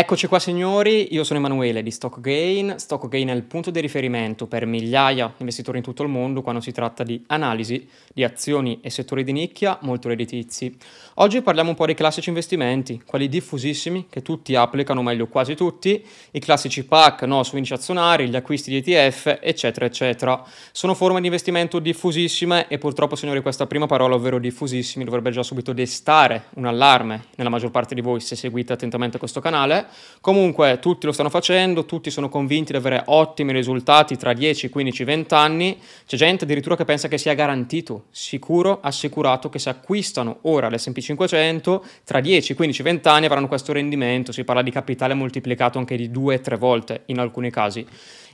Eccoci qua signori, io sono Emanuele di StockGain. StockGain è il punto di riferimento per migliaia di investitori in tutto il mondo quando si tratta di analisi di azioni e settori di nicchia molto redditizi. Oggi parliamo un po' dei classici investimenti, quelli diffusissimi che tutti applicano, meglio quasi tutti, i classici PAC, no, su indici azionari, gli acquisti di ETF, eccetera, eccetera. Sono forme di investimento diffusissime e purtroppo signori questa prima parola, ovvero diffusissimi, dovrebbe già subito destare un allarme nella maggior parte di voi se seguite attentamente questo canale Comunque tutti lo stanno facendo, tutti sono convinti di avere ottimi risultati tra 10, 15, 20 anni. C'è gente addirittura che pensa che sia garantito, sicuro, assicurato che se acquistano ora l'S&P 500 tra 10, 15, 20 anni avranno questo rendimento. Si parla di capitale moltiplicato anche di 2-3 volte in alcuni casi.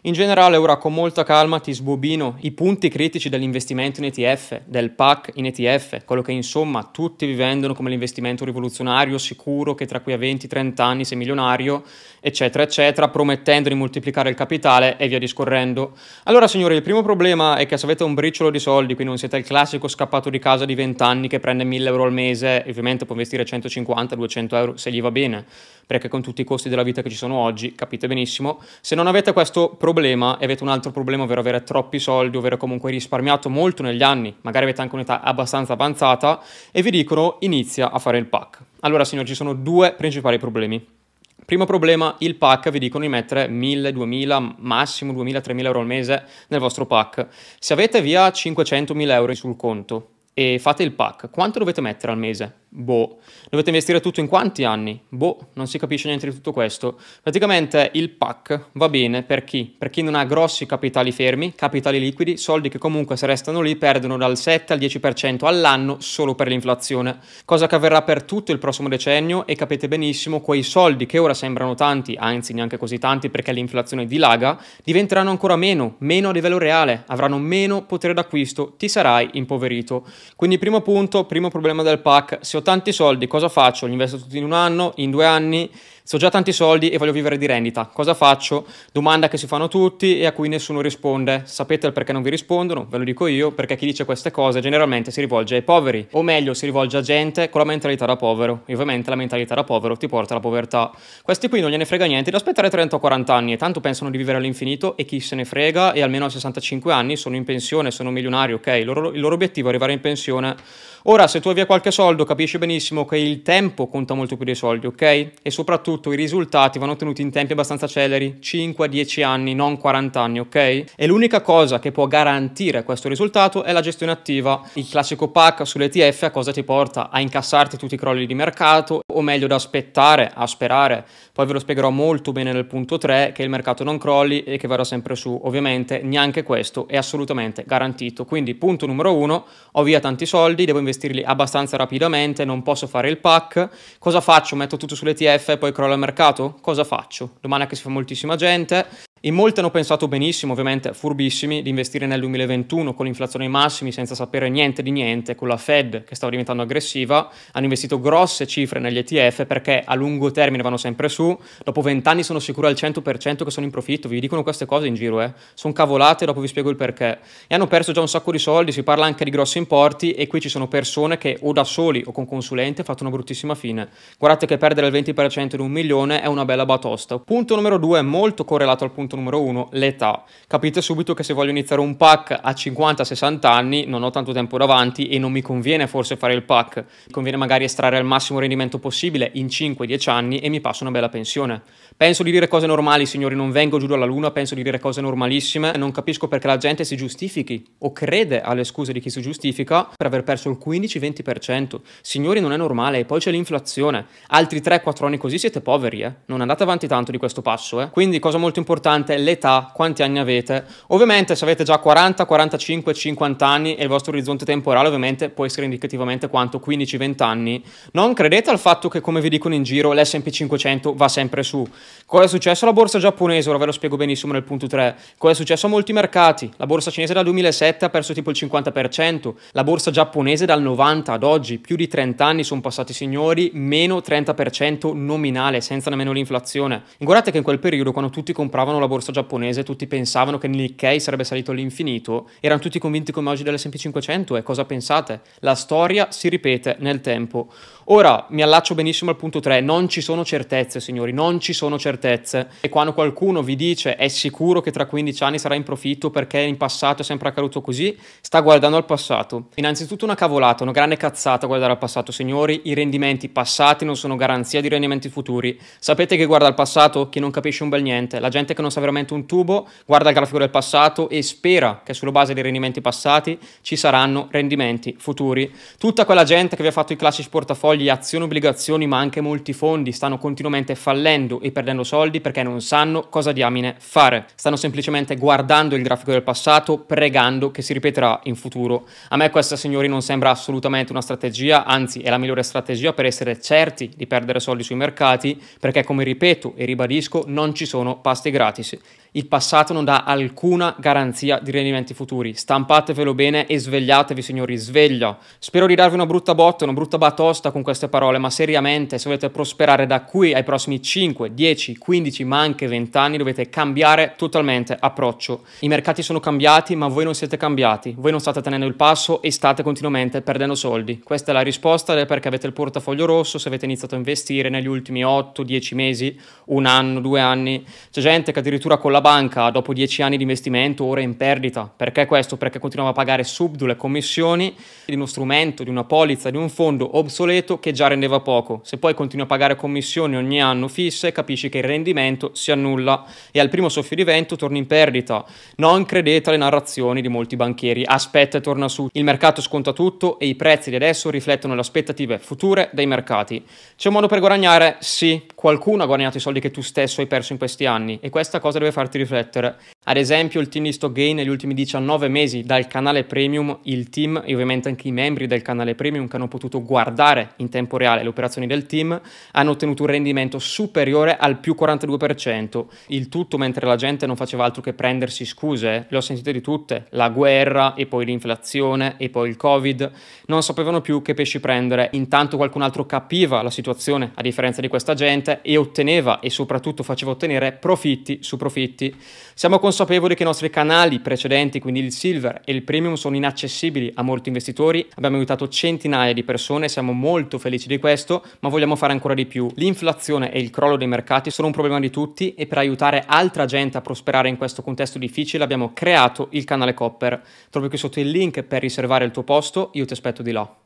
In generale ora con molta calma ti sbobino i punti critici dell'investimento in ETF, del PAC in ETF, quello che insomma tutti vi vendono come l'investimento rivoluzionario, sicuro, che tra qui a 20-30 anni sei milionario, eccetera, eccetera, promettendo di moltiplicare il capitale e via discorrendo. Allora signori, il primo problema è che se avete un briciolo di soldi, quindi non siete il classico scappato di casa di 20 anni che prende 1000 euro al mese, ovviamente può investire 150-200 euro se gli va bene, perché con tutti i costi della vita che ci sono oggi, capite benissimo, se non avete questo problema, problema e avete un altro problema, ovvero avere troppi soldi, ovvero comunque risparmiato molto negli anni, magari avete anche un'età abbastanza avanzata, e vi dicono inizia a fare il pack. Allora signori, ci sono due principali problemi. Primo problema, il pack vi dicono di mettere 1000, 2000, massimo 2000, 3000 euro al mese nel vostro pack. Se avete via 500.000 euro sul conto e fate il pack, quanto dovete mettere al mese? Boh. Dovete investire tutto in quanti anni? Boh, non si capisce niente di tutto questo. Praticamente il PAC va bene per chi? Per chi non ha grossi capitali fermi, capitali liquidi, soldi che comunque se restano lì perdono dal 7 al 10% all'anno solo per l'inflazione. Cosa che avverrà per tutto il prossimo decennio e capite benissimo quei soldi che ora sembrano tanti, anzi neanche così tanti perché l'inflazione dilaga, diventeranno ancora meno, meno a livello reale, avranno meno potere d'acquisto, ti sarai impoverito. Quindi primo punto, primo problema del PAC, se ho tanti soldi, cosa faccio? Li investo tutti in un anno, in due anni? Se ho già tanti soldi e voglio vivere di rendita, cosa faccio? Domanda che si fanno tutti e a cui nessuno risponde. Sapete il perché non vi rispondono? Ve lo dico io, perché chi dice queste cose generalmente si rivolge ai poveri, o meglio si rivolge a gente con la mentalità da povero. E ovviamente la mentalità da povero ti porta alla povertà. Questi qui non gliene frega niente di aspettare 30 o 40 anni e tanto pensano di vivere all'infinito e chi se ne frega e almeno a 65 anni sono in pensione, sono milionari, ok? Il loro, il loro obiettivo è arrivare in pensione sospensione Ora, se tu hai via qualche soldo, capisci benissimo che il tempo conta molto più dei soldi, ok? E soprattutto i risultati vanno ottenuti in tempi abbastanza celeri, 5-10 anni, non 40 anni, ok? E l'unica cosa che può garantire questo risultato è la gestione attiva. Il classico pack sull'ETF a cosa ti porta? A incassarti tutti i crolli di mercato, o meglio da aspettare, a sperare. Poi ve lo spiegherò molto bene nel punto 3 che il mercato non crolli e che verrà sempre su. Ovviamente neanche questo è assolutamente garantito. Quindi punto numero 1, ho via tanti soldi, devo investirli abbastanza rapidamente, non posso fare il pack. Cosa faccio? Metto tutto sull'ETF e poi crollo al mercato? Cosa faccio? Domanda che si fa moltissima gente. In molti hanno pensato benissimo, ovviamente furbissimi, di investire nel 2021 con l'inflazione ai massimi senza sapere niente di niente, con la Fed che stava diventando aggressiva, hanno investito grosse cifre negli ETF perché a lungo termine vanno sempre su, dopo 20 anni sono sicuro al 100% che sono in profitto, vi dicono queste cose in giro, eh. sono cavolate, dopo vi spiego il perché. E hanno perso già un sacco di soldi, si parla anche di grossi importi e qui ci sono persone che o da soli o con consulenti hanno fatto una bruttissima fine. Guardate che perdere il 20% di un milione è una bella batosta. Punto numero due, molto correlato al punto punto numero uno, l'età. Capite subito che se voglio iniziare un pack a 50-60 anni non ho tanto tempo davanti e non mi conviene forse fare il pack. Conviene magari estrarre il massimo rendimento possibile in 5-10 anni e mi passo una bella pensione. Penso di dire cose normali, signori, non vengo giù dalla luna, penso di dire cose normalissime. Non capisco perché la gente si giustifichi o crede alle scuse di chi si giustifica per aver perso il 15-20%. Signori, non è normale, e poi c'è l'inflazione. Altri 3-4 anni così siete poveri, eh. Non andate avanti tanto di questo passo, eh. Quindi, cosa molto importante importante l'età, quanti anni avete. Ovviamente se avete già 40, 45, 50 anni e il vostro orizzonte temporale ovviamente può essere indicativamente quanto 15-20 anni, non credete al fatto che come vi dicono in giro l'S&P 500 va sempre su. Cosa è successo alla borsa giapponese? Ora ve lo spiego benissimo nel punto 3. Cosa è successo a molti mercati? La borsa cinese dal 2007 ha perso tipo il 50%, la borsa giapponese dal 90 ad oggi, più di 30 anni sono passati signori, meno 30% nominale, senza nemmeno l'inflazione. Guardate che in quel periodo quando tutti compravano la la borsa giapponese, tutti pensavano che Nikkei sarebbe salito all'infinito, erano tutti convinti come oggi dell'S&P 500 e cosa pensate? La storia si ripete nel tempo. Ora mi allaccio benissimo al punto 3, non ci sono certezze signori, non ci sono certezze e quando qualcuno vi dice è sicuro che tra 15 anni sarà in profitto perché in passato è sempre accaduto così, sta guardando al passato. Innanzitutto una cavolata, una grande cazzata guardare al passato signori, i rendimenti passati non sono garanzia di rendimenti futuri. Sapete che guarda al passato? Chi non capisce un bel niente, la gente che non sa veramente un tubo guarda il grafico del passato e spera che sulla base dei rendimenti passati ci saranno rendimenti futuri. Tutta quella gente che vi ha fatto i classici portafogli, azioni, obbligazioni, ma anche molti fondi stanno continuamente fallendo e perdendo soldi perché non sanno cosa diamine fare. Stanno semplicemente guardando il grafico del passato, pregando che si ripeterà in futuro. A me questa, signori, non sembra assolutamente una strategia, anzi è la migliore strategia per essere certi di perdere soldi sui mercati, perché come ripeto e ribadisco, non ci sono pasti gratis il passato non dà alcuna garanzia di rendimenti futuri. Stampatevelo bene e svegliatevi, signori, sveglia. Spero di darvi una brutta botta, una brutta batosta con queste parole, ma seriamente, se volete prosperare da qui ai prossimi 5, 10, 15, ma anche 20 anni, dovete cambiare totalmente approccio. I mercati sono cambiati, ma voi non siete cambiati. Voi non state tenendo il passo e state continuamente perdendo soldi. Questa è la risposta del perché avete il portafoglio rosso, se avete iniziato a investire negli ultimi 8, 10 mesi, un anno, due anni. C'è gente che addirittura con la banca dopo dieci anni di investimento ora è in perdita. Perché questo? Perché continuava a pagare subdole commissioni di uno strumento, di una polizza, di un fondo obsoleto che già rendeva poco. Se poi continui a pagare commissioni ogni anno fisse, capisci che il rendimento si annulla e al primo soffio di vento torni in perdita. Non credete alle narrazioni di molti banchieri. Aspetta e torna su. Il mercato sconta tutto e i prezzi di adesso riflettono le aspettative future dei mercati. C'è un modo per guadagnare? Sì. Qualcuno ha guadagnato i soldi che tu stesso hai perso in questi anni e questa cosa deve farti riflettere. Ad esempio il team di Stock Gain negli ultimi 19 mesi dal canale premium, il team e ovviamente anche i membri del canale premium che hanno potuto guardare in tempo reale le operazioni del team hanno ottenuto un rendimento superiore al più 42%. Il tutto mentre la gente non faceva altro che prendersi scuse, le ho sentite di tutte, la guerra e poi l'inflazione e poi il covid, non sapevano più che pesci prendere, intanto qualcun altro capiva la situazione a differenza di questa gente e otteneva e soprattutto faceva ottenere profitti su profitti. Siamo consapevoli che i nostri canali precedenti, quindi il silver e il premium, sono inaccessibili a molti investitori. Abbiamo aiutato centinaia di persone, siamo molto felici di questo, ma vogliamo fare ancora di più. L'inflazione e il crollo dei mercati sono un problema di tutti e per aiutare altra gente a prosperare in questo contesto difficile abbiamo creato il canale Copper. Trovi qui sotto il link per riservare il tuo posto, io ti aspetto di là.